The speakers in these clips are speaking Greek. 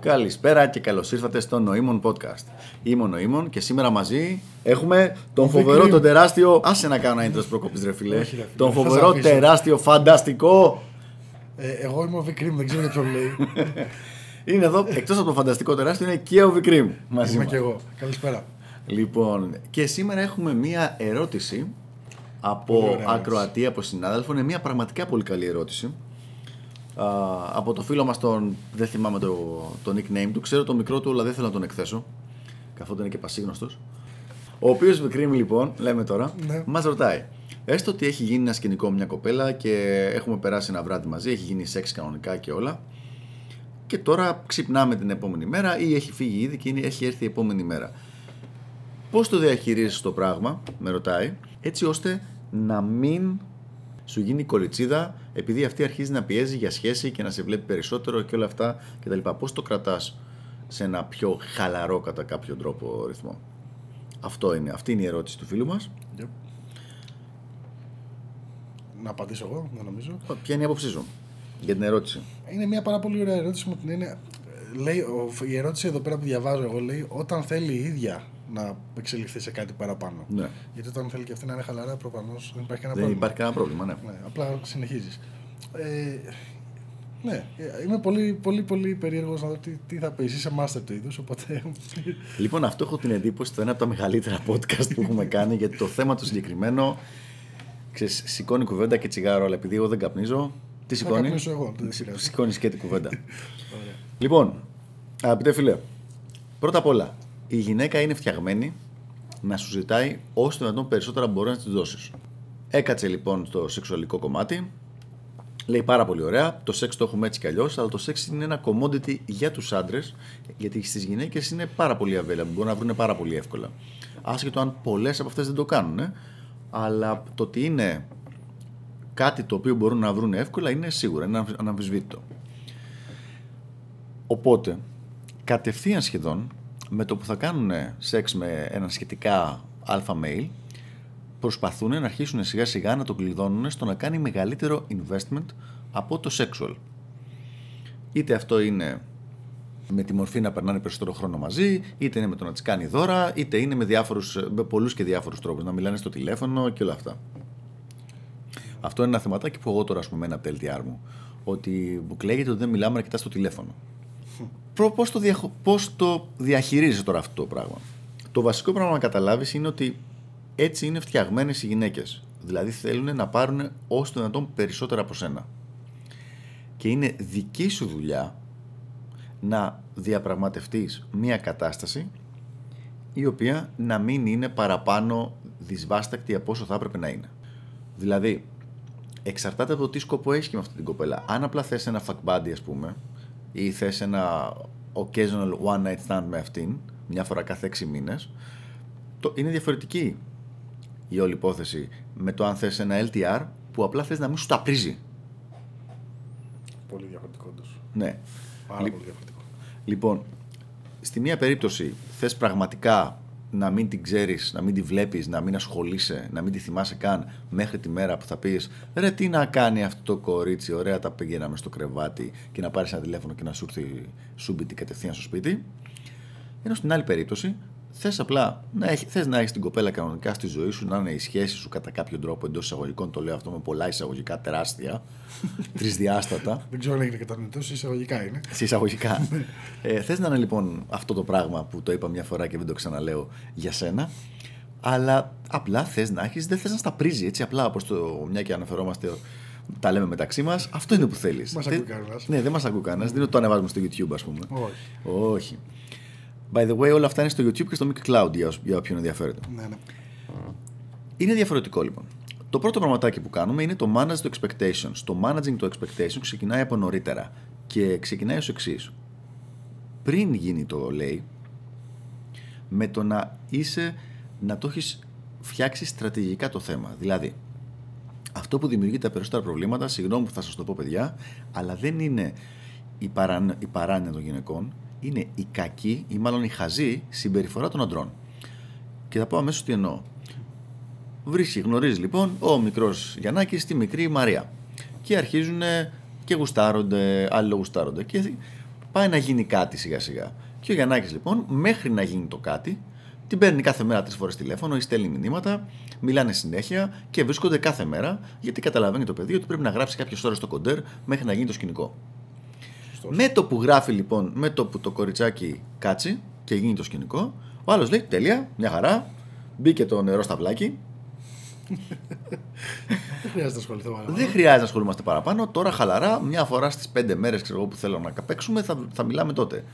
Καλησπέρα και καλώς ήρθατε στο Νοήμων Podcast. Είμαι ο Νοήμων και σήμερα μαζί έχουμε τον φοβερό, τον τεράστιο. Άσε να κάνω ένα intro προκοπής, ρε φιλέ. Όχι, ρε φίλε, Τον θα σε φοβερό, αφήσω. τεράστιο, φανταστικό. Ε, εγώ είμαι ο Βικρίμ, δεν ξέρω για ποιον λέει. Είναι εδώ, εκτός από το φανταστικό τεράστιο, είναι και ο Βικρίμ μαζί είμαι μας. και εγώ. Καλησπέρα. Λοιπόν, και σήμερα έχουμε μία ερώτηση Πολύ από ωραία ερώτηση. ακροατή, από συνάδελφο. Είναι μία πραγματικά πολύ καλή ερώτηση. Α, από το φίλο μας τον, δεν θυμάμαι το, το nickname του, ξέρω το μικρό του, αλλά δεν θέλω να τον εκθέσω, καθότι είναι και πασίγνωστος. Ο οποίος Βικρίμ λοιπόν, λέμε τώρα, Ναι. μας ρωτάει. Έστω ότι έχει γίνει ένα σκηνικό με μια κοπέλα και έχουμε περάσει ένα βράδυ μαζί, έχει γίνει σεξ κανονικά και όλα. Και τώρα ξυπνάμε την επόμενη μέρα ή έχει φύγει ήδη και είναι, έχει έρθει η επόμενη μέρα. Πώς το διαχειρίζεσαι το πράγμα, με ρωτάει, έτσι ώστε να μην σου γίνει κοριτσίδα επειδή αυτή αρχίζει να πιέζει για σχέση και να σε βλέπει περισσότερο και όλα αυτά κτλ. Πώς το κρατάς σε ένα πιο χαλαρό κατά κάποιο τρόπο ρυθμό; Αυτό είναι, αυτή είναι η ερώτηση του φίλου μας. Yep. Να απαντήσω εγώ, δεν νομίζω. Ποια είναι η άποψή σου για την ερώτηση; Είναι μια πάρα πολύ ωραία ερώτηση με την έννοια. Λέει, ο- η ερώτηση εδώ πέρα που διαβάζω εγώ λέει όταν θέλει η ίδια να εξελιχθεί σε κάτι παραπάνω. Ναι. Γιατί όταν θέλει και αυτή να είναι χαλαρά, προφανώς δεν υπάρχει κανένα Δεν πρόβλημα. υπάρχει κανένα πρόβλημα, ναι. Ναι, απλά συνεχίζεις. Ε, ναι, ε, είμαι πολύ, πολύ, πολύ περίεργος να δω τι, τι θα πει. Είσαι master του είδου, οπότε. Λοιπόν, αυτό έχω την εντύπωση ότι είναι από τα μεγαλύτερα podcast που έχουμε κάνει γιατί το θέμα το συγκεκριμένο ξέρεις, σηκώνει κουβέντα και τσιγάρο, αλλά επειδή εγώ δεν καπνίζω, τι Θα σηκώνει; καπνίσω εγώ, δεν πειράζει. Σηκώνει και την κουβέντα. Ωραία. λοιπόν, αγαπητέ φίλε, πρώτα απ' όλα, η γυναίκα είναι φτιαγμένη να σου ζητάει όσο το δυνατόν περισσότερα μπορεί να της δώσεις. Έκατσε λοιπόν στο σεξουαλικό κομμάτι. Λέει πάρα πολύ ωραία. Το σεξ το έχουμε έτσι κι αλλιώς, αλλά το σεξ είναι ένα commodity για τους άντρες, γιατί στις γυναίκες είναι πάρα πολύ available. Μπορούν να βρουν πάρα πολύ εύκολα. Άσχετο αν πολλές από αυτές δεν το κάνουν. ε. Αλλά το ότι είναι κάτι το οποίο μπορούν να βρουν εύκολα είναι σίγουρα, είναι αναμφισβήτητο. Οπότε, κατευθείαν σχεδόν, με το που θα κάνουν σεξ με ένα σχετικά αλφα male, προσπαθούν να αρχίσουν σιγά σιγά να το κλειδώνουν στο να κάνει μεγαλύτερο investment από το sexual. Είτε αυτό είναι με τη μορφή να περνάνε περισσότερο χρόνο μαζί, είτε είναι με το να τις κάνει δώρα, είτε είναι με, διάφορους, με πολλούς και διάφορους τρόπους, να μιλάνε στο τηλέφωνο και όλα αυτά. Αυτό είναι ένα θεματάκι που εγώ τώρα, ας πούμε, ένα TLDR μου, ότι μου κλαίγεται ότι δεν μιλάμε αρκετά στο τηλέφωνο. Προ- Πώς το, διαχω... πώς το διαχειρίζεσαι τώρα αυτό το πράγμα; Το βασικό πράγμα να καταλάβεις είναι ότι έτσι είναι φτιαγμένες οι γυναίκες. Δηλαδή θέλουν να πάρουν όσο το δυνατόν περισσότερα από σένα. Και είναι δική σου δουλειά να διαπραγματευτείς μια κατάσταση η οποία να μην είναι παραπάνω δυσβάστακτη από όσο θα έπρεπε να είναι. Δηλαδή, εξαρτάται από το τι σκοπό έχεις και με αυτή την κοπέλα. Αν απλά θες ένα fuck buddy, ας πούμε, ή θες ένα occasional one night stand με αυτήν, μια φορά κάθε έξι μήνες, το, είναι διαφορετική η όλη υπόθεση με το αν θες ένα LTR που απλά θες να μην σου τα πρίζει. Πολύ διαφορετικό όντως. Ναι. Πάρα Λι- πολύ διαφορετικό. Λοιπόν, στη μία περίπτωση θες πραγματικά να μην την ξέρεις, να μην τη βλέπεις, να μην ασχολείσαι, να μην τη θυμάσαι καν μέχρι τη μέρα που θα πεις «Ρε τι να κάνει αυτό το κορίτσι, ωραία τα πηγαίναμε στο κρεβάτι» και να πάρεις ένα τηλέφωνο και να σου έρθει σούμπιτι κατευθείαν στο σπίτι. Ενώ στην άλλη περίπτωση θες απλά να, έχει, θες να έχεις την κοπέλα κανονικά στη ζωή σου, να είναι η σχέση σου κατά κάποιο τρόπο εντός εισαγωγικών, το λέω αυτό με πολλά εισαγωγικά τεράστια, τρισδιάστατα. Δεν ξέρω αν έγινε κατανοητός, εισαγωγικά είναι. Σε εισαγωγικά. ε, Θες να είναι λοιπόν αυτό το πράγμα που το είπα μια φορά και δεν το ξαναλέω για σένα. Αλλά απλά θες να έχεις, δεν θες να στα πρίζει έτσι απλά όπως το μια και αναφερόμαστε, τα λέμε μεταξύ μας. Αυτό είναι που θέλεις. Μας ακούει κανένας. Ναι, δεν μας ακούει κανένας. Δεν είναι ότι το ανεβάζουμε στο YouTube, ας πούμε. Όχι. Όχι. By the way, όλα αυτά είναι στο YouTube και στο Mixcloud για, για όποιον ενδιαφέρεται. Ναι, ναι. Είναι διαφορετικό λοιπόν. Το πρώτο πραγματάκι που κάνουμε είναι το manage το expectations. Το managing το expectation ξεκινάει από νωρίτερα και ξεκινάει ως εξής. Πριν γίνει το λέει, με το να είσαι, να το έχεις φτιάξει στρατηγικά το θέμα. Δηλαδή, αυτό που δημιουργεί τα περισσότερα προβλήματα, συγγνώμη που θα σας το πω παιδιά, αλλά δεν είναι η, παράν, η παράνοια των γυναικών, είναι η κακή ή μάλλον η χαζή συμπεριφορά των αντρών. Και θα πω αμέσως τι εννοώ. Βρίσκει, γνωρίζει λοιπόν ο μικρός Γιαννάκης τη μικρή Μαρία. Και αρχίζουν και γουστάρονται, άλλοι γουστάρονται. Και πάει να γίνει κάτι σιγά σιγά. Και ο Γιαννάκης λοιπόν, μέχρι να γίνει το κάτι, την παίρνει κάθε μέρα τρεις φορές τηλέφωνο ή στέλνει μηνύματα, μιλάνε συνέχεια και βρίσκονται κάθε μέρα γιατί καταλαβαίνει το παιδί ότι πρέπει να γράψει κάποιες ώρες στο κοντέρ μέχρι να γίνει το σκηνικό. Σωστός. Με το που γράφει λοιπόν, με το που το κοριτσάκι κάτσει και γίνει το σκηνικό, ο άλλος λέει: Τέλεια, μια χαρά, μπήκε το νερό στα βλάκι. Δεν χρειάζεται να ασχοληθώ παραπάνω. Δεν χρειάζεται να ασχολούμαστε παραπάνω. Τώρα χαλαρά, μια φορά στις πέντε μέρες που θέλω να παίξουμε, θα, θα μιλάμε τότε.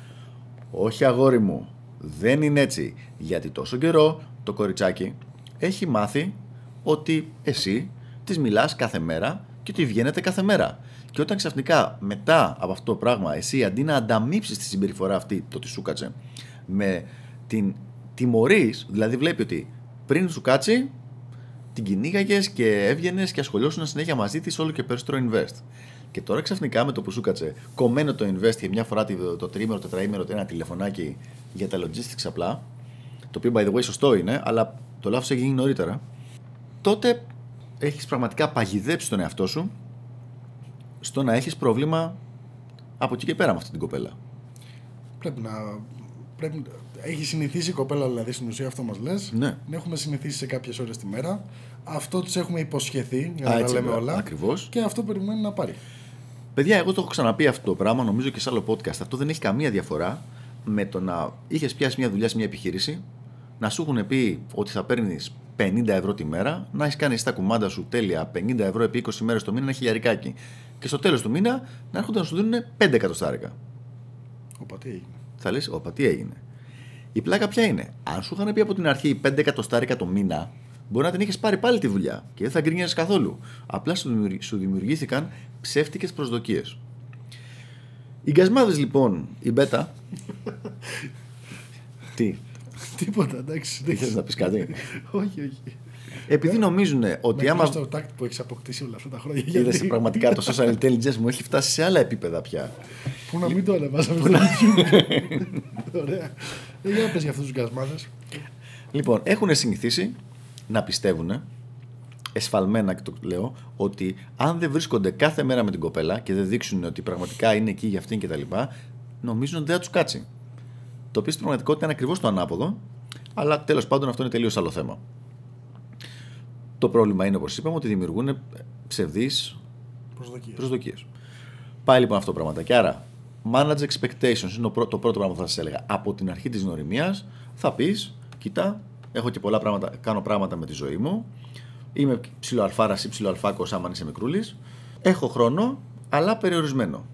Όχι, αγόρι μου, δεν είναι έτσι. Γιατί τόσο καιρό το κοριτσάκι έχει μάθει ότι εσύ της μιλάς κάθε μέρα και ότι βγαίνετε κάθε μέρα. Και όταν ξαφνικά μετά από αυτό το πράγμα εσύ αντί να ανταμείψεις τη συμπεριφορά αυτή, το ότι σου κάτσε, με την τιμωρείς, δηλαδή βλέπει ότι πριν σου κάτσει, την κυνήγαγες και έβγαινες και ασχολιώσουν συνέχεια μαζί της όλο και περισσότερο invest. Και τώρα ξαφνικά με το που σου κάτσε, κομμένο το invest και μια φορά το, το τρίμερο, τετραήμερο, ένα τηλεφωνάκι για τα logistics απλά, το οποίο by the way σωστό είναι, αλλά το λάθος έχει γίνει νωρίτερα, τότε έχεις πραγματικά παγιδέψει τον εαυτό σου στο να έχεις πρόβλημα από εκεί και πέρα με αυτή την κοπέλα. Πρέπει να. Πρέπει... Έχει συνηθίσει η κοπέλα, δηλαδή στην ουσία αυτό μας λες. Ναι. Την έχουμε συνηθίσει σε κάποιες ώρες τη μέρα. Αυτό τη έχουμε υποσχεθεί, για Α, να τα έτσι, λέμε βέβαια. όλα. Ακριβώς. Και αυτό περιμένει να πάρει. Παιδιά, εγώ το έχω ξαναπεί αυτό το πράγμα, νομίζω και σε άλλο podcast. Αυτό δεν έχει καμία διαφορά με το να είχες πιάσει μια δουλειά σε μια επιχείρηση, να σου έχουν πει ότι θα παίρνεις 50 ευρώ τη μέρα, να έχεις κάνει εσύ τα κουμάντα σου τέλεια 50 ευρώ επί 20 μέρες το μήνα, ένα χιλιαρικάκι. Και στο τέλος του μήνα να έρχονται να σου δίνουν 5 εκατοστάρικα. Οπα, τι έγινε. Θα λες, όπα, τι έγινε. Η πλάκα ποια είναι; Αν σου είχαν πει από την αρχή 5 εκατοστάρικα το μήνα, μπορεί να την είχες πάρει πάλι τη δουλειά και δεν θα γκρίνιαζες καθόλου. Απλά σου δημιουργη- σου δημιουργήθηκαν ψεύτικες προσδοκίες. Οι γκασμάδες λοιπόν, η μπέτα. τι, Τίποτα, εντάξει. τι θες να πεις κάτι; όχι, όχι. Επειδή νομίζουν ότι Με άμα. άμα... το τάκτη που έχεις αποκτήσει όλα αυτά τα χρόνια. Είδες, πραγματικά το social intelligence μου έχει φτάσει σε άλλα επίπεδα πια. Πού να μην το ανεβάσαμε στο YouTube. Ωραία. Ε, Για να πες για αυτούς τους γκασμάδες. Λοιπόν, έχουν συνηθίσει να πιστεύουν, εσφαλμένα και το λέω, ότι αν δεν βρίσκονται κάθε μέρα με την κοπέλα και δεν δείξουν ότι πραγματικά είναι εκεί για αυτήν κτλ., νομίζουν ότι δεν θα τους κάτσει. Το οποίο στην πραγματικότητα είναι ακριβώς το ανάποδο, αλλά τέλος πάντων αυτό είναι τελείως άλλο θέμα. Το πρόβλημα είναι, όπως είπαμε, ότι δημιουργούν ψευδείς Προσδοκίες. προσδοκίες. Πάει λοιπόν αυτό το πραγματάκι. Άρα, manage expectations είναι το πρω- το πρώτο πράγμα που θα σας έλεγα. Από την αρχή της γνωριμίας θα πεις: Κοίτα, έχω και πολλά πράγματα, κάνω πράγματα με τη ζωή μου. Είμαι ψιλοαλφάρα ή ψιλοαλφάκο, άμα είσαι μικρούλης. Έχω χρόνο, αλλά περιορισμένο.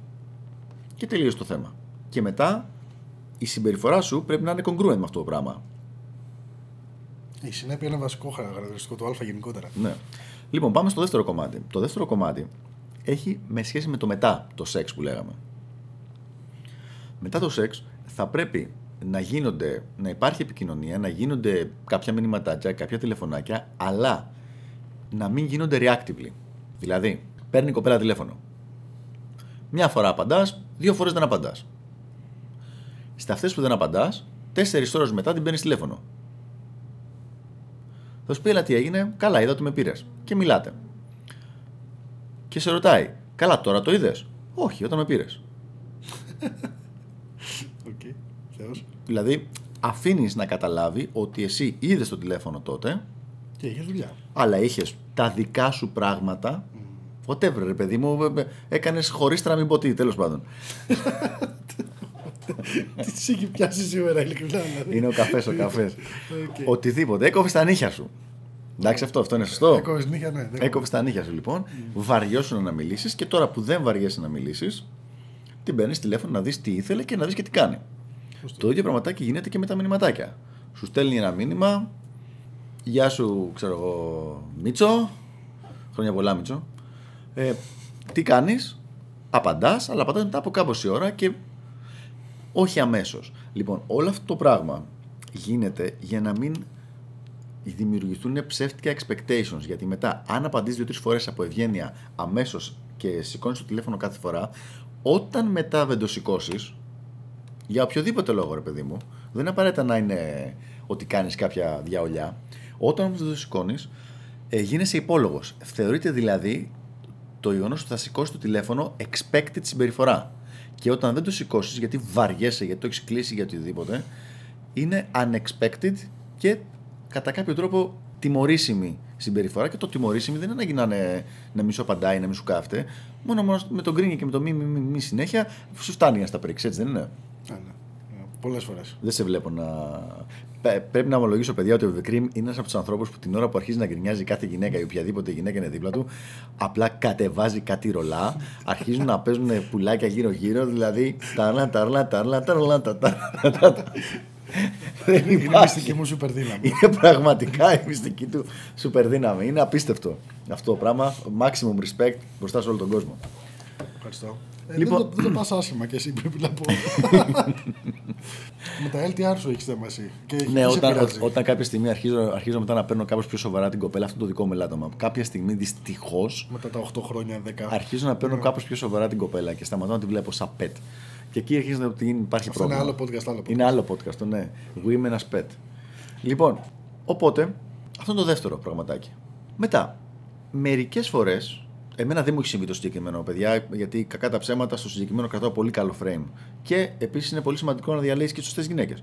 Και τελείωσε το θέμα. Και μετά η συμπεριφορά σου πρέπει να είναι congruent με αυτό το πράγμα. Η συνέπεια είναι βασικό χαρακτηριστικό του Α γενικότερα. Ναι. Λοιπόν, πάμε στο δεύτερο κομμάτι. Το δεύτερο κομμάτι έχει με σχέση με το μετά, το σεξ που λέγαμε. Μετά το σεξ θα πρέπει να γίνονται, να υπάρχει επικοινωνία, να γίνονται κάποια μηνυματάκια, κάποια τηλεφωνάκια, αλλά να μην γίνονται reactively. Δηλαδή, παίρνει η κοπέλα τηλέφωνο. Μια φορά απαντάς, δύο φορές δεν απαντάς. Σε αυτές που δεν απαντάς, τέσσερις ώρες μετά την παίρνεις τηλέφωνο. Θα σου πει, έλα τι έγινε, καλά, είδα ότι με πήρες. Και μιλάτε. Και σε ρωτάει, καλά, τώρα το είδες; Όχι, όταν με πήρες. Οκ. Θεός. Δηλαδή, αφήνεις να καταλάβει ότι εσύ είδες το τηλέφωνο τότε, Και είχε δουλειά. αλλά είχες τα δικά σου πράγματα. Whatever, ρε παιδί μου, έκανες χωρίς να μην πω τι, τέλος πάντων. Τι τη έχει πιάσει σήμερα, ειλικρινά. δηλαδή. Είναι ο καφές, ο καφές. Οκ. Οτιδήποτε. Έκοβες τα νύχια σου. Εντάξει, αυτό, αυτό είναι σωστό. Έκοβες νύχια, ναι. δεν Έκοβες τα νύχια σου λοιπόν, βαριόσουν να μιλήσεις και τώρα που δεν βαριέσαι να μιλήσεις, την παίρνεις τηλέφωνο να δεις τι ήθελε και να δεις και τι κάνει. Σωστό. Το ίδιο πραγματάκι γίνεται και με τα μηνυματάκια. Σου στέλνει ένα μήνυμα, Γεια σου, ξέρω εγώ, Μίτσο. Χρόνια πολλά, Μίτσο. Ε, τι κάνεις, απαντάς, αλλά απαντάς μετά από κάμποση ώρα και όχι αμέσως. Λοιπόν, όλο αυτό το πράγμα γίνεται για να μην δημιουργηθούν ψεύτικα expectations. Γιατί μετά, αν απαντήσεις δύο-τρεις φορές από ευγένεια αμέσως και σηκώνεις το τηλέφωνο κάθε φορά, όταν μετά δεν το σηκώσεις, για οποιοδήποτε λόγο, ρε παιδί μου, δεν είναι απαραίτητα να είναι ότι κάνεις κάποια διαολιά. Όταν όμως δεν το σηκώνεις, ε, γίνεσαι υπόλογος. Θεωρείται δηλαδή το γεγονός ότι θα σηκώσει το τηλέφωνο expected συμπεριφορά. Και όταν δεν το σηκώσεις, γιατί βαριέσαι, γιατί το έχεις κλείσει για οτιδήποτε, είναι unexpected και κατά κάποιο τρόπο τιμωρήσιμη συμπεριφορά. Και το τιμωρήσιμη δεν είναι ανάγκη να, είναι, να μη σου απαντάει, να μη σου κάφτε. Μόνο, μόνο με τον γκρίνι και με το μη, μη, μη, μη συνέχεια σου φτάνει για στα πρίξεις, έτσι δεν είναι; Α, ναι. Πολλές φορές. Δεν σε βλέπω να. Πέ- Πρέπει να ομολογήσω, παιδιά, ότι ο Βεκρίμ είναι ένας από τους ανθρώπους που την ώρα που αρχίζει να γκρινιάζει κάθε γυναίκα ή οποιαδήποτε γυναίκα είναι δίπλα του, απλά κατεβάζει κάτι ρολά, αρχίζουν να παίζουν πουλάκια γύρω-γύρω, δηλαδή. Ταρλα, ταρλα, ταρλα, ταρλα, τα, τα, τα, τα. Δεν Είναι η υπάρχει. μυστική μου σούπερ δύναμη. Είναι πραγματικά η μυστική του σούπερ δύναμη. Είναι απίστευτο αυτό το πράγμα. Maximum respect μπροστά σε όλο τον κόσμο. Ευχαριστώ. Ε, Λοιπόν- δεν, το, δεν το πας άσχημα και εσύ πρέπει να πω. Με τα LTR σου έχεις θέμα εσύ. Και Ναι, τι σε όταν, πειράζει. ό- όταν κάποια στιγμή αρχίζω, αρχίζω μετά να παίρνω κάπως πιο σοβαρά την κοπέλα, αυτό είναι το δικό μου ελάττωμα. Κάποια στιγμή δυστυχώς Μετά τα 8 χρόνια, 10. αρχίζω να παίρνω κάπως πιο σοβαρά την κοπέλα και σταματώ να τη βλέπω σαν pet. Και εκεί αρχίζει να ότι υπάρχει Αυτό είναι πρόβλημα. άλλο podcast, άλλο podcast. Είναι άλλο podcast, το ναι. Women as pet. Λοιπόν, οπότε, αυτό είναι το δεύτερο πραγματάκι. Μετά, μερικές φορές, εμένα δεν μου έχει συμβεί το συγκεκριμένο, παιδιά, γιατί κακά τα ψέματα στο συγκεκριμένο κρατάω πολύ καλό frame. Και επίσης είναι πολύ σημαντικό να διαλέγει και τι σωστές γυναίκες.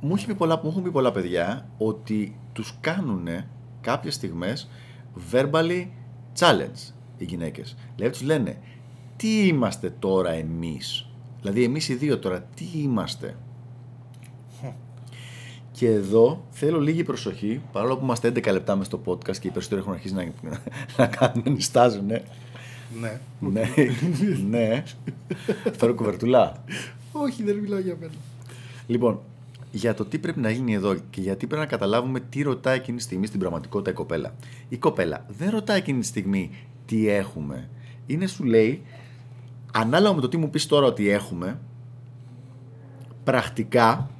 Μου, έχει πει πολλά, μου έχουν πει πολλά παιδιά ότι τους κάνουν κάποιες στιγμές verbally challenge οι γυναίκες. Δηλαδή τους λένε τι είμαστε τώρα εμείς; Δηλαδή εμείς οι δύο τώρα τι είμαστε; Και εδώ θέλω λίγη προσοχή, παρόλο που είμαστε 11 λεπτά μες στο podcast και οι περισσότεροι έχουν αρχίσει να, να κάνουν, να νιστάζουν. Ναι, Ναι. ναι, ναι. Φέρω κουβερτουλά. Όχι, δεν μιλάω για μένα. Λοιπόν, για το τι πρέπει να γίνει εδώ και γιατί πρέπει να καταλάβουμε τι ρωτάει εκείνη τη στιγμή στην πραγματικότητα η κοπέλα. Η κοπέλα δεν ρωτάει εκείνη τη στιγμή τι έχουμε. Είναι σου λέει, ανάλογα με το τι μου πεις τώρα ότι έχουμε, πρακτικά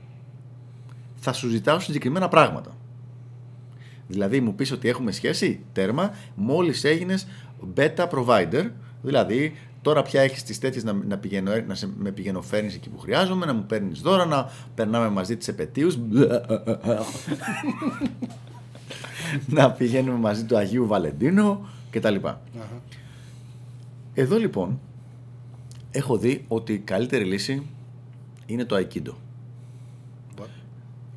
θα σου ζητάω συγκεκριμένα πράγματα. Δηλαδή μου πεις ότι έχουμε σχέση, τέρμα, μόλις έγινες beta provider, δηλαδή τώρα πια έχεις τις τέτοιες να, να, πηγαίνω, να σε, με πηγαίνοφέρνεις εκεί που χρειάζομαι, να μου παίρνεις δώρα, να περνάμε μαζί τις επαιτίους, να πηγαίνουμε μαζί του Αγίου Βαλεντίνο κτλ. Αχα. Εδώ λοιπόν έχω δει ότι η καλύτερη λύση είναι το Aikido.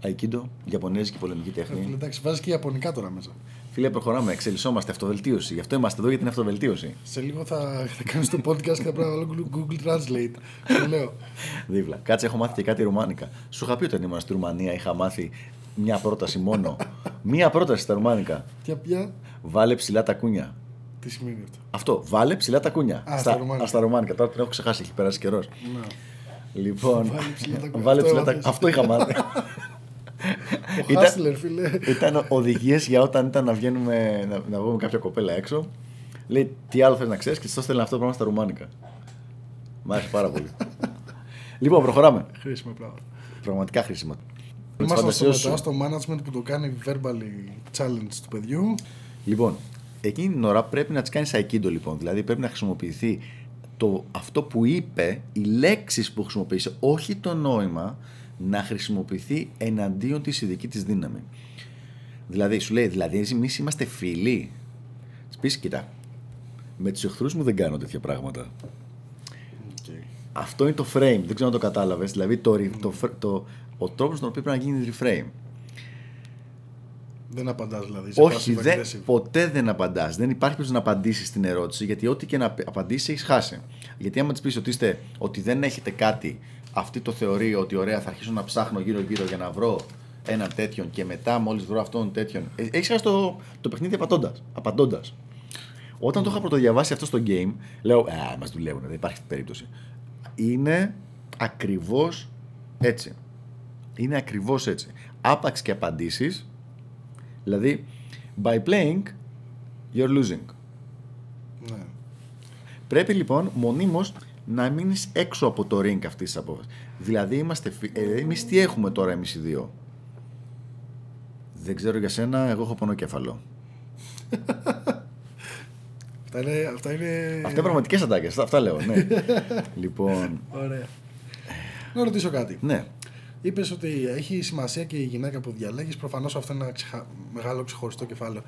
What? Aikido, Ιαπωνέζικη πολεμική Ε, τέχνη. Εντάξει, βάζει και Ιαπωνικά τώρα μέσα. Φίλε, προχωράμε, εξελισσόμαστε, αυτοβελτίωση. Γι' αυτό είμαστε εδώ για την αυτοβελτίωση. Σε λίγο θα, θα κάνεις το podcast και θα πρέπει να βάλω Google Translate. Το λέω. Δίβλα. Κάτσε, έχω μάθει και κάτι ρουμάνικα. Σου είχα πει όταν ήμουν στη Ρουμανία, είχα μάθει μια πρόταση μόνο. Μία πρόταση στα ρουμάνικα. Και πια. Βάλε ψηλά τα κούνια. Τι σημαίνει αυτό; Αυτό, βάλε ψηλά τα κούνια. Α, στα ρουμάνικα. α, στα ρουμάνικα. Τώρα την έχω ξεχάσει, έχει περάσει καιρός. Να. Λοιπόν, Βάλε ψηλά τα κούνια. βάλε Αυτό ψηλά τα έμαθες. Αυτό είχα μάθει. Ο Ήταν- Χάστλερ, φίλε. Ήταν οδηγίες για όταν ήταν να βγαίνουμε, να, να βγούμε κάποια κοπέλα έξω. Λέει τι άλλο θες να ξέρεις; και της το έστελνε αυτό το πράγμα στα ρουμάνικα. Μ' άρεσε πάρα πολύ. λοιπόν, προχωράμε. Χρήσιμο πράγμα. Πραγματικά χρήσιμο. Με τις Ήμασταν στο, φαντασίες μετά σου. στο management που το κάνει verbally challenge του παιδιού. Λοιπόν, εκείνη την ώρα πρέπει να της κάνει aikido λοιπόν. Δηλαδή πρέπει να χρησιμοποιηθεί το, αυτό που είπε, οι λέξεις που χρησιμοποίησε, όχι το νόημα, να χρησιμοποιηθεί εναντίον της η δική της δύναμη. Δηλαδή, σου λέει, δηλαδή, εμεί είμαστε φίλοι. Τη πει, κοίτα, με τους εχθρούς μου δεν κάνω τέτοια πράγματα. Okay. Αυτό είναι το frame, δεν ξέρω αν το κατάλαβες. Δηλαδή, το, re- το, fr- το, ο τρόπος τον οποίο πρέπει να γίνει reframe. Δεν απαντάς δηλαδή. είσαι Όχι, passive δεν, aggressive. ποτέ δεν απαντάς. Δεν υπάρχει περίπτωση να απαντήσεις στην ερώτηση, γιατί ό,τι και να απαντήσεις έχεις χάσει. Γιατί άμα της πεις ότι, είστε, ότι δεν έχετε κάτι, αυτή το θεωρεί ότι ωραία, θα αρχίσω να ψάχνω γύρω-γύρω για να βρω έναν τέτοιον και μετά μόλις βρω αυτόν τέτοιον. Έχεις χάσει το, το παιχνίδι απαντώντας. Απαντώντας. Όταν το είχα πρωτοδιαβάσει αυτό στο game, λέω Α, μας δουλεύουν, δεν υπάρχει περίπτωση. Είναι ακριβώς έτσι. Είναι ακριβώς έτσι. Άπαξ και απαντήσεις, Δηλαδή, by playing, you're losing. Ναι. Πρέπει λοιπόν μονίμως να μείνεις έξω από το ring αυτής της απόφασης. Δηλαδή, είμαστε, φι- ε, εμείς τι έχουμε τώρα εμείς οι δύο; Δεν ξέρω για σένα, εγώ έχω πονοκέφαλο. Αυτά είναι. Αυτά είναι... Αυτά είναι πραγματικές ατάκες. Αυτά, αυτά λέω, ναι. λοιπόν, Ωραία. Να ρωτήσω κάτι. ναι. Είπες ότι έχει σημασία και η γυναίκα που διαλέγεις. Προφανώς αυτό είναι ένα ξεχα... μεγάλο ξεχωριστό κεφάλαιο.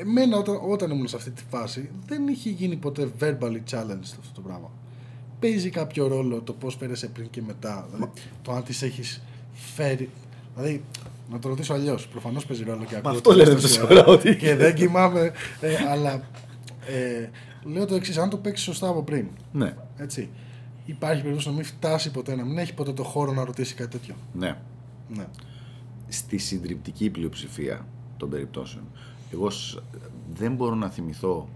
Εμένα όταν, όταν ήμουν σε αυτή τη φάση δεν είχε γίνει ποτέ verbally challenged αυτό το πράγμα. παίζει κάποιο ρόλο το πώς φέρεσαι πριν και μετά. Δηλαδή, το αν τις έχεις φέρει. Δηλαδή, να το ρωτήσω αλλιώς. Προφανώς παίζει ρόλο και ακούω. αυτό λένε τόση ώρα, ότι- Και δεν κοιμάμαι. ε, αλλά ε, λέω το εξής: αν το παίξεις σωστά από πριν, Ναι, έτσι, υπάρχει περίπτωση να μην φτάσει ποτέ, να μην έχει ποτέ το χώρο να ρωτήσει κάτι τέτοιο. ναι. Ναι. στη συντριπτική πλειοψηφία των περιπτώσεων. Εγώ σ- δεν μπορώ να θυμηθώ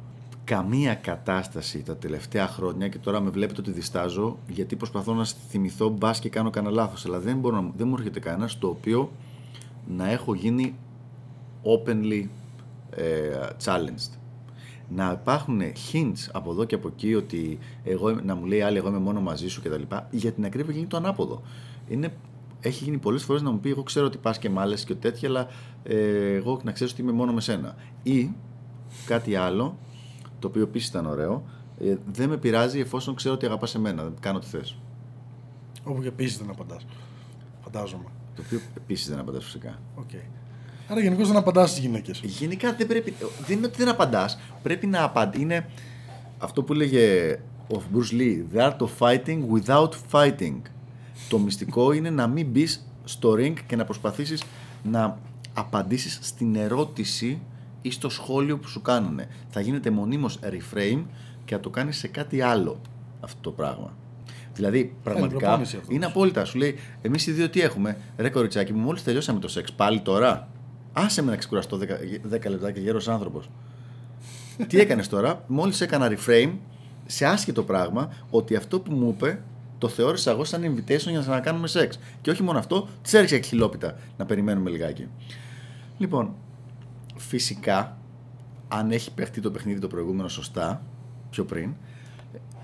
καμία κατάσταση τα τελευταία χρόνια και τώρα με βλέπετε ότι διστάζω γιατί προσπαθώ να θυμηθώ μπας και κάνω κανένα λάθος αλλά δεν, μπορώ να, δεν μου έρχεται κανένας στο οποίο να έχω γίνει openly ε, challenged. Να υπάρχουν hints από εδώ και από εκεί ότι εγώ, είμαι- να μου λέει άλλη εγώ είμαι μόνο μαζί σου κτλ. Για την ακρίβεια γίνει το ανάποδο. Είναι, έχει γίνει πολλές φορές να μου πει: Εγώ ξέρω ότι πας και μ' άλλες και τέτοια, αλλά ε, εγώ να ξέρω ότι είμαι μόνο με σένα. Ή κάτι άλλο, το οποίο επίσης ήταν ωραίο, ε, δεν με πειράζει εφόσον ξέρω ότι αγαπάς εμένα. Κάνω τι θες. Όπου και επίσης δεν απαντάς. Φαντάζομαι. Το οποίο επίσης δεν απαντάς φυσικά. Οκ. Άρα γενικώς δεν απαντάς στις γυναίκες. Γενικά δεν πρέπει. Δεν είναι ότι δεν απαντάς. Πρέπει να απαντάς. Είναι αυτό που έλεγε ο Bruce Lee. The art of fighting without fighting. Το μυστικό είναι να μην μπεις στο ring και να προσπαθήσεις να απαντήσεις στην ερώτηση ή στο σχόλιο που σου κάνουν. Θα γίνεται μονίμως reframe και θα το κάνεις σε κάτι άλλο αυτό το πράγμα. Δηλαδή, πραγματικά προπόνηση αυτός. είναι απόλυτα. Σου λέει, εμείς οι δύο τι έχουμε; Ρε κοριτσάκι μου, μόλις τελειώσαμε το σεξ, πάλι τώρα; Άσε με να ξεκουραστώ 10, 10 λεπτά και γέρος άνθρωπος. τι έκανες τώρα, μόλις έκανα reframe σε άσχετο πράγμα ότι αυτό που μου είπε το θεώρησα εγώ σαν invitation για να κάνουμε σεξ. Και όχι μόνο αυτό, τη έριξε ξυλόπιτα να περιμένουμε λιγάκι. Λοιπόν, φυσικά, αν έχει παιχτεί το παιχνίδι το προηγούμενο σωστά, πιο πριν,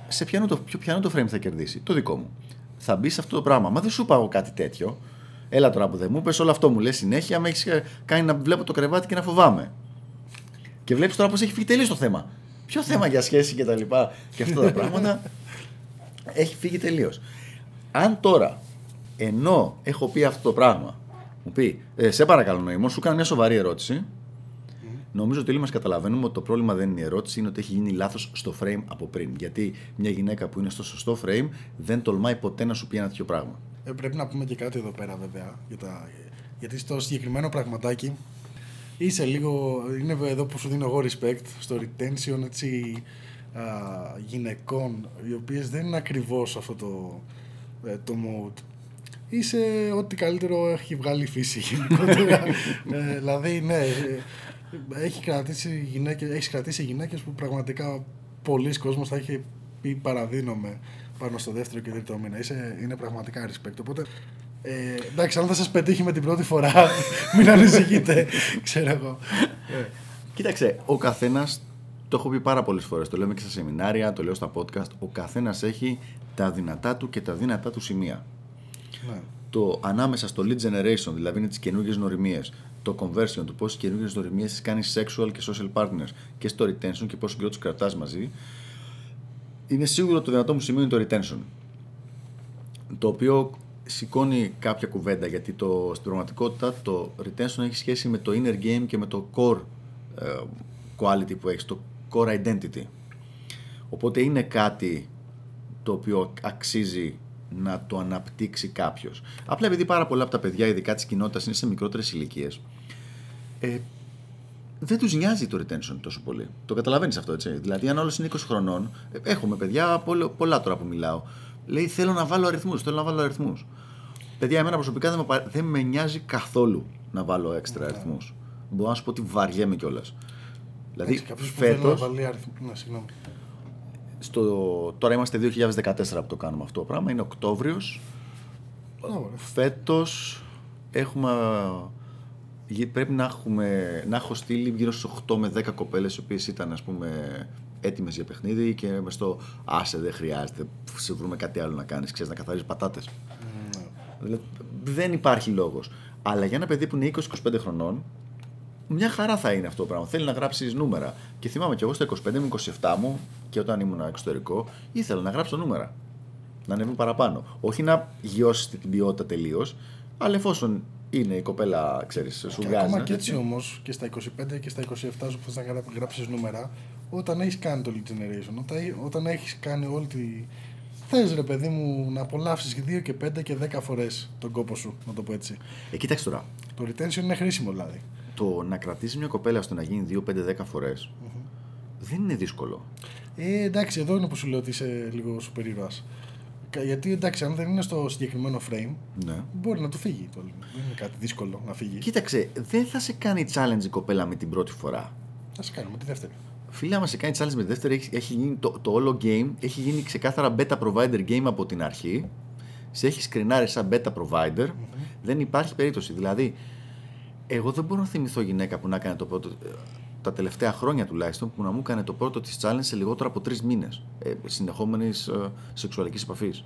σε ποιανό το, ποιο πιανό το frame θα κερδίσει. Το δικό μου. Θα μπει σε αυτό το πράγμα. Μα δεν σου είπα εγώ κάτι τέτοιο. Έλα τώρα που δεν μου πες όλο αυτό μου λες συνέχεια. Με έχεις κάνει να βλέπω το κρεβάτι και να φοβάμαι. Και βλέπεις τώρα πώ έχει φύγει τελείως το θέμα. Ποιο θέμα για σχέση και τα λοιπά και αυτά τα πράγματα έχει φύγει τελείως. Αν τώρα, ενώ έχω πει αυτό το πράγμα, μου πει, ε, σε παρακαλώ νοημό, σου κάνω μια σοβαρή ερώτηση. Νομίζω ότι όλοι μας καταλαβαίνουμε ότι το πρόβλημα δεν είναι η ερώτηση, είναι ότι έχει γίνει λάθος στο frame από πριν. Γιατί μια γυναίκα που είναι στο σωστό frame δεν τολμάει ποτέ να σου πει ένα τέτοιο πράγμα. Ε, πρέπει να πούμε και κάτι εδώ πέρα βέβαια. Για τα... Γιατί στο συγκεκριμένο πραγματάκι είσαι λίγο. Είναι εδώ που σου δίνω εγώ respect στο retention έτσι, α, γυναικών οι οποίες δεν είναι ακριβώς αυτό το, ε, το mode. Είσαι ό,τι καλύτερο έχει βγάλει η φύση γενικότερα. ε, δηλαδή, ναι, ε, έχει κρατήσει γυναίκες, έχεις κρατήσει γυναίκες που πραγματικά πολλοί κόσμος θα είχε πει παραδίνομαι πάνω στο δεύτερο και τρίτο μήνα. Είσαι, είναι πραγματικά respect. Οπότε, ε, εντάξει, αν θα σας πετύχει με την πρώτη φορά, μην ανησυχείτε, ξέρω εγώ. Ε, Κοίταξε, ο καθένας, το έχω πει πάρα πολλές φορές, το λέμε και στα σεμινάρια, το λέω στα podcast, ο καθένας έχει τα δυνατά του και τα δυνατά του σημεία. ναι. το ανάμεσα στο lead generation, δηλαδή είναι τις καινούργιες νοημίε, το conversion, το πόσες καινούργιες νοημίε τις κάνεις sexual και social partners και στο retention και πόσο καιρό του κρατάς μαζί, είναι σίγουρο το δυνατό μου σημείο είναι το retention. Το οποίο σηκώνει κάποια κουβέντα γιατί το, στην πραγματικότητα το retention έχει σχέση με το inner game και με το core ε, quality που έχεις, το core identity. Οπότε είναι κάτι το οποίο αξίζει να το αναπτύξει κάποιος. Απλά επειδή πάρα πολλά από τα παιδιά, ειδικά της κοινότητας, είναι σε μικρότερες ηλικίες, ε, δεν τους νοιάζει το retention τόσο πολύ. Το καταλαβαίνεις αυτό, έτσι. Δηλαδή, αν όλος είναι 20 χρονών, ε, έχουμε παιδιά, πολλα, πολλά τώρα που μιλάω. Λέει, θέλω να βάλω αριθμούς, θέλω να βάλω αριθμούς. Παιδιά, εμένα προσωπικά δεν με, πα- δεν με νοιάζει καθόλου να βάλω έξτρα αριθμούς. Μπορώ να σου πω ότι βαριέμαι κιόλας. Δηλαδή, Έτσι, κάποιος που θέλει να φέτος, βάλει αριθμό. Ναι, συγγνώμη. στο, τώρα είμαστε 2014 που το κάνουμε αυτό το πράγμα, είναι Οκτώβριος. Μπράβο, ρε. Φέτος έχουμε, γε- πρέπει να, έχουμε, να έχω στείλει γύρω στις 8 με 10 κοπέλες οι οποίες ήταν ας πούμε έτοιμες για παιχνίδι και μες στο άσε δεν χρειάζεται, σε βρούμε κάτι άλλο να κάνεις, ξέρεις να καθαρίζεις πατάτες. Ναι. Δηλαδή, δεν υπάρχει λόγος. Αλλά για ένα παιδί που είναι 20-25 χρονών, μια χαρά θα είναι αυτό το πράγμα. Θέλει να γράψεις νούμερα. Και θυμάμαι και εγώ στα 25 με 27 μου και όταν ήμουν εξωτερικό, ήθελα να γράψω νούμερα. Να ανέβουν παραπάνω. Όχι να γιώσεις την ποιότητα τελείως, αλλά εφόσον είναι η κοπέλα, ξέρεις, σου Και βγάζει. ακόμα ένα και έτσι τέτοιο. όμως και στα 25 και στα 27 σου που θα γράψεις νούμερα, όταν έχεις κάνει το lead generation, όταν, όταν έχεις κάνει όλη τη, θες ρε παιδί μου να απολαύσεις 2 και 5 και 10 φορές τον κόπο σου, να το πω έτσι. Ε, κοίταξε τώρα. Το retention είναι χρήσιμο δηλαδή. Το να κρατήσει μια κοπέλα ώστε να γίνει 2, 5, 10 φορές δεν είναι δύσκολο. Ε, εντάξει, εδώ είναι που σου λέω ότι είσαι λίγο super ήρωα. Γιατί εντάξει, αν δεν είναι στο συγκεκριμένο frame, Ναι. μπορεί να του φύγει. Το, δεν είναι κάτι δύσκολο να φύγει. Κοίταξε, δεν θα σε κάνει challenge η κοπέλα με την πρώτη φορά. Θα σε κάνουμε τη δεύτερη. Φίλε, άμα σε κάνει challenge με τη δεύτερη, έχεις, έχει γίνει το, το όλο game έχει γίνει ξεκάθαρα beta provider game από την αρχή. Σε έχει σκρινάρει σαν beta provider. Δεν υπάρχει περίπτωση. Δηλαδή, εγώ δεν μπορώ να θυμηθώ γυναίκα που να έκανε το πρώτο. ε, Τα τελευταία χρόνια τουλάχιστον που να μου έκανε το πρώτο της challenge σε λιγότερο από τρεις μήνες ε, συνεχόμενης ε, σεξουαλικής επαφής.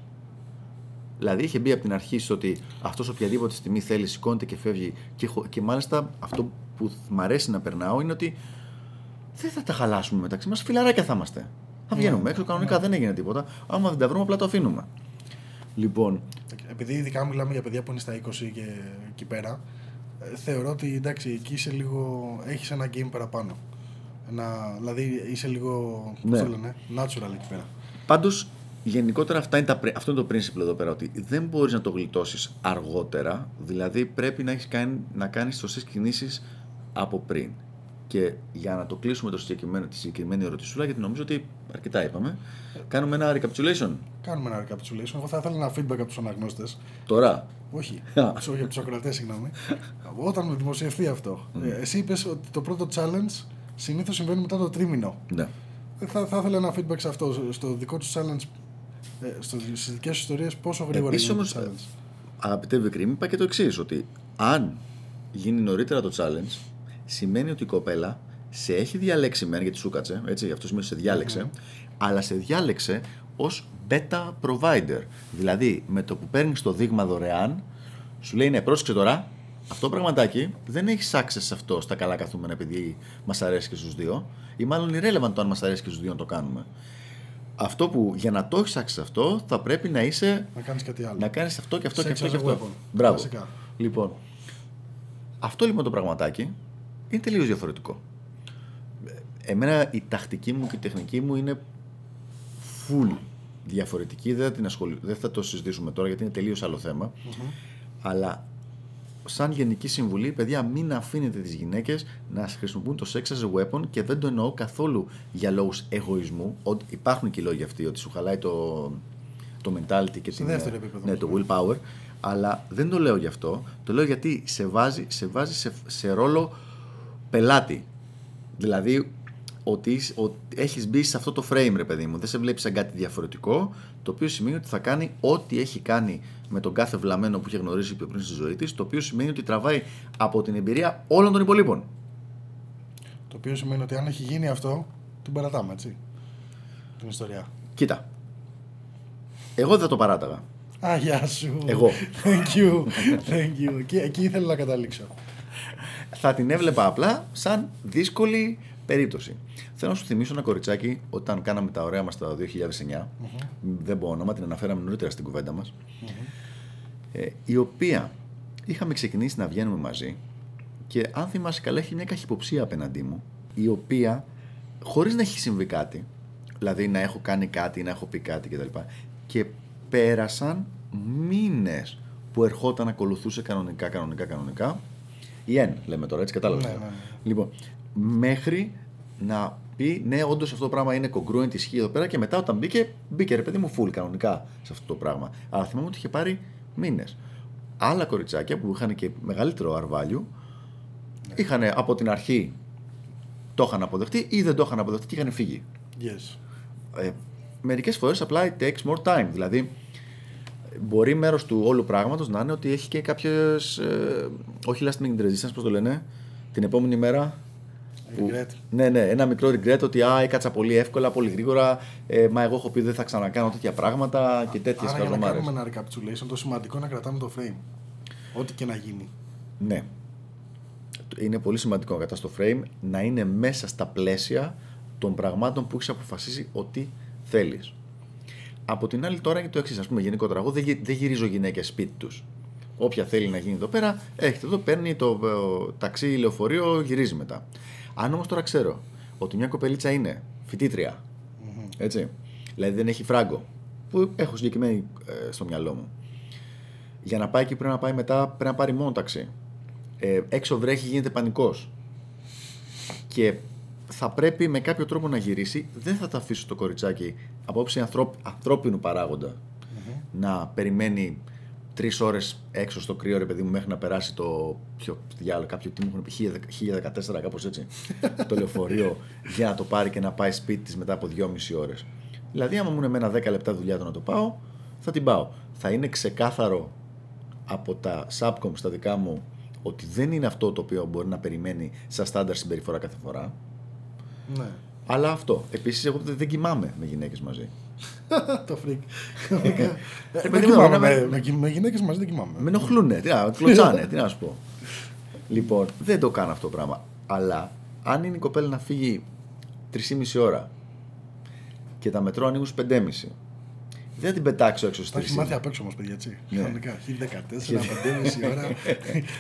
Δηλαδή είχε μπει από την αρχή στο ότι αυτός οποιαδήποτε στιγμή θέλει σηκώνεται και φεύγει. Και, χω- και μάλιστα αυτό που μ' αρέσει να περνάω είναι ότι δεν θα τα χαλάσουμε μεταξύ μας. Φιλαράκια θα είμαστε. Θα βγαίνουμε έξω, κανονικά δεν έγινε τίποτα. Άμα δεν τα βρούμε, απλά το αφήνουμε. Λοιπόν, Επειδή ειδικά μιλάμε για παιδιά που είναι στα 20 και εκεί πέρα, ε, θεωρώ ότι εντάξει, εκεί είσαι λίγο. έχεις ένα game παραπάνω. Ένα, δηλαδή είσαι λίγο. Πώς Ναι. το λένε, natural εκεί πέρα. πάντως γενικότερα αυτά είναι τα, πρι- αυτό είναι το principle εδώ πέρα. Ότι δεν μπορείς να το γλιτώσεις αργότερα. Δηλαδή πρέπει να, έχεις κάνει, να κάνεις σωστές κινήσεις από πριν. Και για να το κλείσουμε το συγκεκριμένο, τη συγκεκριμένη ερωτησούλα, γιατί νομίζω ότι αρκετά είπαμε, κάνουμε ένα recapitulation. Κάνουμε ένα recapitulation. Εγώ θα ήθελα ένα feedback από τους αναγνώστες. Τώρα, Όχι, όχι από τους ακροατές, συγγνώμη. Όταν δημοσιευθεί αυτό, ε, εσύ είπες ότι το πρώτο challenge συνήθως συμβαίνει μετά το τρίμηνο. ναι. Ε, Θα, θα ήθελα ένα feedback σε αυτό, στο δικό τους challenge, ε, στο, στις δικές σου ιστορίες, πόσο γρήγορα Επίσης γίνεται το όμως, challenge. Αγαπητέ Βικρίμ, είπα και το εξής: Ότι αν γίνει νωρίτερα το challenge, σημαίνει ότι η κοπέλα σε έχει διαλέξει μεν γιατί σου κάτσε, έτσι, αυτό σημαίνει ότι σε διάλεξε, αλλά σε διάλεξε ως beta provider. Δηλαδή, με το που παίρνεις το δείγμα δωρεάν, σου λέει ναι, πρόσεξε τώρα, αυτό πραγματάκι δεν έχει access σε αυτό στα καλά καθούμενα επειδή μας αρέσει και στους δύο, ή μάλλον irrelevant το αν μας αρέσει και στους δύο να το κάνουμε. Αυτό που για να το έχεις access σε αυτό θα πρέπει να είσαι Να κάνεις κάτι άλλο. να κάνεις αυτό και αυτό Sex και αυτό as και a αυτό. weapon. Μπράβο. Βασικά. Λοιπόν, αυτό λοιπόν το πραγματάκι είναι τελείως διαφορετικό. Εμένα η τακτική μου και η τεχνική μου είναι full διαφορετική. Δεν θα, την ασχολη... δεν θα το συζητήσουμε τώρα γιατί είναι τελείως άλλο θέμα. Αλλά σαν γενική συμβουλή, παιδιά, μην αφήνετε τις γυναίκες να χρησιμοποιούν το sex as a weapon και δεν το εννοώ καθόλου για λόγους εγωισμού. Ότι υπάρχουν και οι λόγοι αυτοί, ότι σου χαλάει το, το mentality και την, δεύτερο επίπεδο. ναι, το willpower. Αλλά δεν το λέω γι' αυτό. Το λέω γιατί σε βάζει σε, βάζει σε, σε ρόλο πελάτη. Δηλαδή ότι, είσαι- ότι έχεις μπει σε αυτό το frame ρε παιδί μου. Δεν σε βλέπεις σαν κάτι διαφορετικό. Το οποίο σημαίνει ότι θα κάνει ό,τι έχει κάνει με τον κάθε βλαμμένο που είχε γνωρίσει πιο πριν στη ζωή της. Το οποίο σημαίνει ότι τραβάει από την εμπειρία όλων των υπολείπων. Το οποίο σημαίνει ότι αν έχει γίνει αυτό, την παρατάμε, έτσι. Την ιστορία. Κοίτα. Εγώ δεν θα το παράταγα. Α, γεια σου. Εγώ. Thank you. Thank you. Εκεί, εκεί ήθελα να καταλήξω. Θα την έβλεπα απλά σαν δύσκολη περίπτωση. Θέλω να σου θυμίσω ένα κοριτσάκι όταν κάναμε τα ωραία μας το 2009. Δεν πω όνομα, την αναφέραμε νωρίτερα στην κουβέντα μας. Ε, η οποία είχαμε ξεκινήσει να βγαίνουμε μαζί και αν θυμάσαι καλά έχει μια καχυποψία απέναντί μου η οποία χωρίς να έχει συμβεί κάτι δηλαδή να έχω κάνει κάτι, να έχω πει κάτι κτλ. Και πέρασαν μήνες που ερχόταν, ακολουθούσε κανονικά, κανονικά, κανονικά. Η Εν, λέμε τώρα, έτσι κατάλαβα. Ναι, ναι, ναι. Λοιπόν, μέχρι να πει ναι, όντως αυτό το πράγμα είναι congruent, ισχύει εδώ πέρα και μετά όταν μπήκε, μπήκε ρε παιδί μου full κανονικά σε αυτό το πράγμα. Αλλά θυμάμαι ότι είχε πάρει μήνες. Άλλα κοριτσάκια που είχαν και μεγαλύτερο αρβάλιου είχαν από την αρχή το είχαν αποδεχτεί ή δεν το είχαν αποδεχτεί και είχαν φύγει. Yes. Ε, μερικές φορές απλά it takes more time. Δηλαδή, μπορεί μέρος του όλου πράγματος να είναι ότι έχει και κάποιες, ε, όχι last minute resistance, πώς το λένε, την επόμενη μέρα. που- Regret. ναι, ναι, ένα μικρό regret ότι α, έκατσα πολύ εύκολα, πολύ γρήγορα. Ε, μα εγώ έχω πει δεν θα ξανακάνω τέτοια πράγματα και τέτοιες Άρα για να χαζομάρες. κάνουμε ένα recapitulation, το σημαντικό είναι να κρατάμε το frame. Ό,τι και να γίνει. Ναι. Είναι πολύ σημαντικό κατά στο frame να είναι μέσα στα πλαίσια των πραγμάτων που έχεις αποφασίσει ότι θέλεις. Από την άλλη, τώρα είναι το εξής. Α πούμε, γενικότερα, εγώ δεν, γυ- δεν γυρίζω γυναίκες σπίτι τους. Όποια θέλει να γίνει εδώ πέρα, έρχεται εδώ, παίρνει το ε, ταξί, λεωφορείο, γυρίζει μετά. Αν όμως τώρα ξέρω ότι μια κοπελίτσα είναι φοιτήτρια, έτσι, δηλαδή δεν έχει φράγκο, που έχω συγκεκριμένη ε, στο μυαλό μου. Για να πάει εκεί πρέπει να πάει μετά, πρέπει να πάρει μόνο ταξί. Ε, έξω βρέχει, γίνεται πανικός. Και θα πρέπει με κάποιο τρόπο να γυρίσει. Δεν θα τα αφήσω το κοριτσάκι από όψη ανθρώπ, ανθρώπινου παράγοντα να περιμένει τρεις ώρες έξω στο κρύο, ρε παιδί μου, μέχρι να περάσει το. Ποιο διάλογο, κάποιο τι μου έχουν πει, 1014, κάπως έτσι. το λεωφορείο για να το πάρει και να πάει σπίτι της μετά από 2,5 ώρες. Δηλαδή, άμα μου είναι εμένα 10 λεπτά δουλειά το να το πάω, θα την πάω. Θα είναι ξεκάθαρο από τα subcom στα δικά μου ότι δεν είναι αυτό το οποίο μπορεί να περιμένει σαν στάνταρ συμπεριφορά κάθε φορά. Ναι. Αλλά αυτό. Επίσης, εγώ δεν κοιμάμαι με γυναίκες μαζί. το freak. Ε, δεν παιδί μου, κοιμάμαι. εμένα Με, με, με γυναίκες μαζί δεν κοιμάμαι. Με ενοχλούνε, τι να, κλωτσάνε, τι να σου πω. Λοιπόν, δεν το κάνω αυτό το πράγμα. Αλλά αν είναι η κοπέλα να φύγει 3,5 ώρα και τα μετρό ανοίγουν στις 5.30, δεν θα την πετάξω έξω Τα στι έχει μάθει απ' έξω όμως, παιδιά, έτσι. Ναι. Κανονικά. 1014, 5,5 ώρα.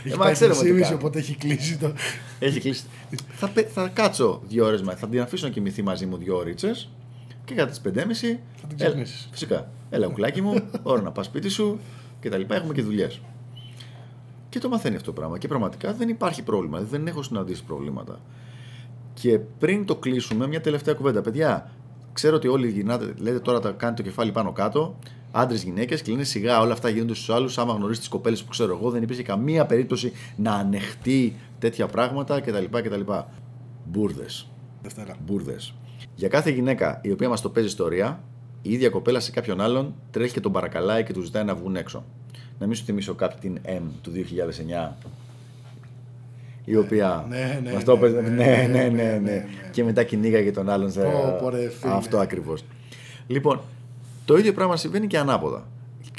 Έχει μα πάει ξέρουμε τι 3,5, κάνει. οπότε έχει κλείσει το. Έχει κλείσει. θα, πε- θα κάτσω δύο ώρες μαζί. Θα την αφήσω να κοιμηθεί μαζί μου δύο ώρες και κατά τις 5.30 Θα την ξυπνήσεις. Φυσικά. Έλα, κουκλάκι μου, ώρα να πας σπίτι σου και τα λοιπά. Έχουμε και δουλειές. Και το μαθαίνει αυτό το πράγμα. Και πραγματικά δεν υπάρχει πρόβλημα. Δεν έχω συναντήσει προβλήματα. Και πριν το κλείσουμε, μια τελευταία κουβέντα. Παιδιά, ξέρω ότι όλοι γυρνάτε, λέτε τώρα τα κάνετε το κεφάλι πάνω κάτω. Άντρες, γυναίκες, και λένε σιγά όλα αυτά γίνονται στους άλλους. Άμα γνωρίσει τις κοπέλες που ξέρω εγώ, δεν υπήρχε καμία περίπτωση να ανεχτεί τέτοια πράγματα κτλ. κτλ. Μπούρδε. Δευτέρα. Μπούρδε. Για κάθε γυναίκα η οποία μας το παίζει ιστορία, η ίδια κοπέλα σε κάποιον άλλον τρέχει και τον παρακαλάει και τους ζητάει να βγουν έξω. Να μην σου θυμίσω κάποιη την M του 2009. Η οποία. ναι, ναι, μας το ναι, έπαιζε- ναι, ναι, ναι, ναι, ναι, ναι, ναι, ναι. ναι. Και μετά κυνήγαγε τον άλλον. σε- Πω, πω, ρε, φίλε. Αυτό ακριβώς. Λοιπόν, το ίδιο πράγμα συμβαίνει και ανάποδα.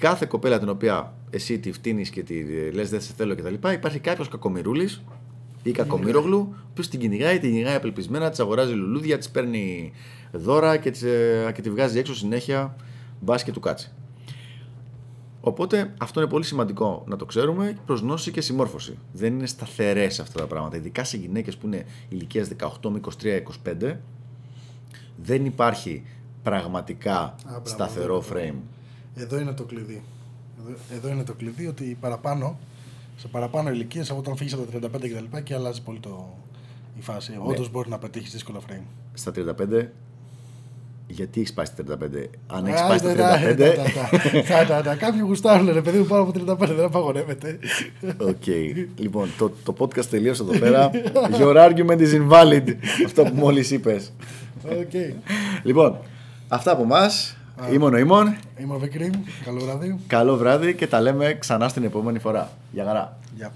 Κάθε κοπέλα την οποία εσύ τη φτύνεις και τη λες δεν σε θέλω κτλ. Υπάρχει κάποιος κακομοιρούλης ή κακομοιρόγλου που την κυνηγάει, την κυνηγάει απελπισμένα, της αγοράζει λουλούδια, της παίρνει δώρα και, της, ε, και τη βγάζει έξω συνέχεια μπας και του κάτσει. Οπότε αυτό είναι πολύ σημαντικό να το ξέρουμε προς γνώση και συμμόρφωση. Δεν είναι σταθερές αυτά τα πράγματα. Ειδικά σε γυναίκες που είναι ηλικίας 18 με 23-25, δεν υπάρχει πραγματικά μπράβο, σταθερό δεν είναι. frame. Εδώ είναι το κλειδί. Εδώ, εδώ είναι το κλειδί ότι παραπάνω, σε παραπάνω ηλικίες από όταν φύγεις από τα 35 κτλ. Και, και αλλάζει πολύ το, η φάση. Ναι. Όντως μπορεί να πετύχεις δύσκολα frame. Στα 35, γιατί έχεις πάει στα 35. Αν έχεις Α, πάει στα τα- τα- 35. τα- τα- τα- τα- τα- Κάποιοι γουστάρουν, ρε παιδί μου, πάνω από 35 δεν απαγορεύεται. Οκ. Λοιπόν, το, το podcast τελείωσε εδώ πέρα. Your argument is invalid. Αυτό που μόλις είπες. Οκ. Λοιπόν, αυτά από εμά. Ήμουν ο Ήμων. Είμαι ο vCream. Καλό βράδυ. Καλό βράδυ και τα λέμε ξανά στην επόμενη φορά. Γεια χαρά. Γεια.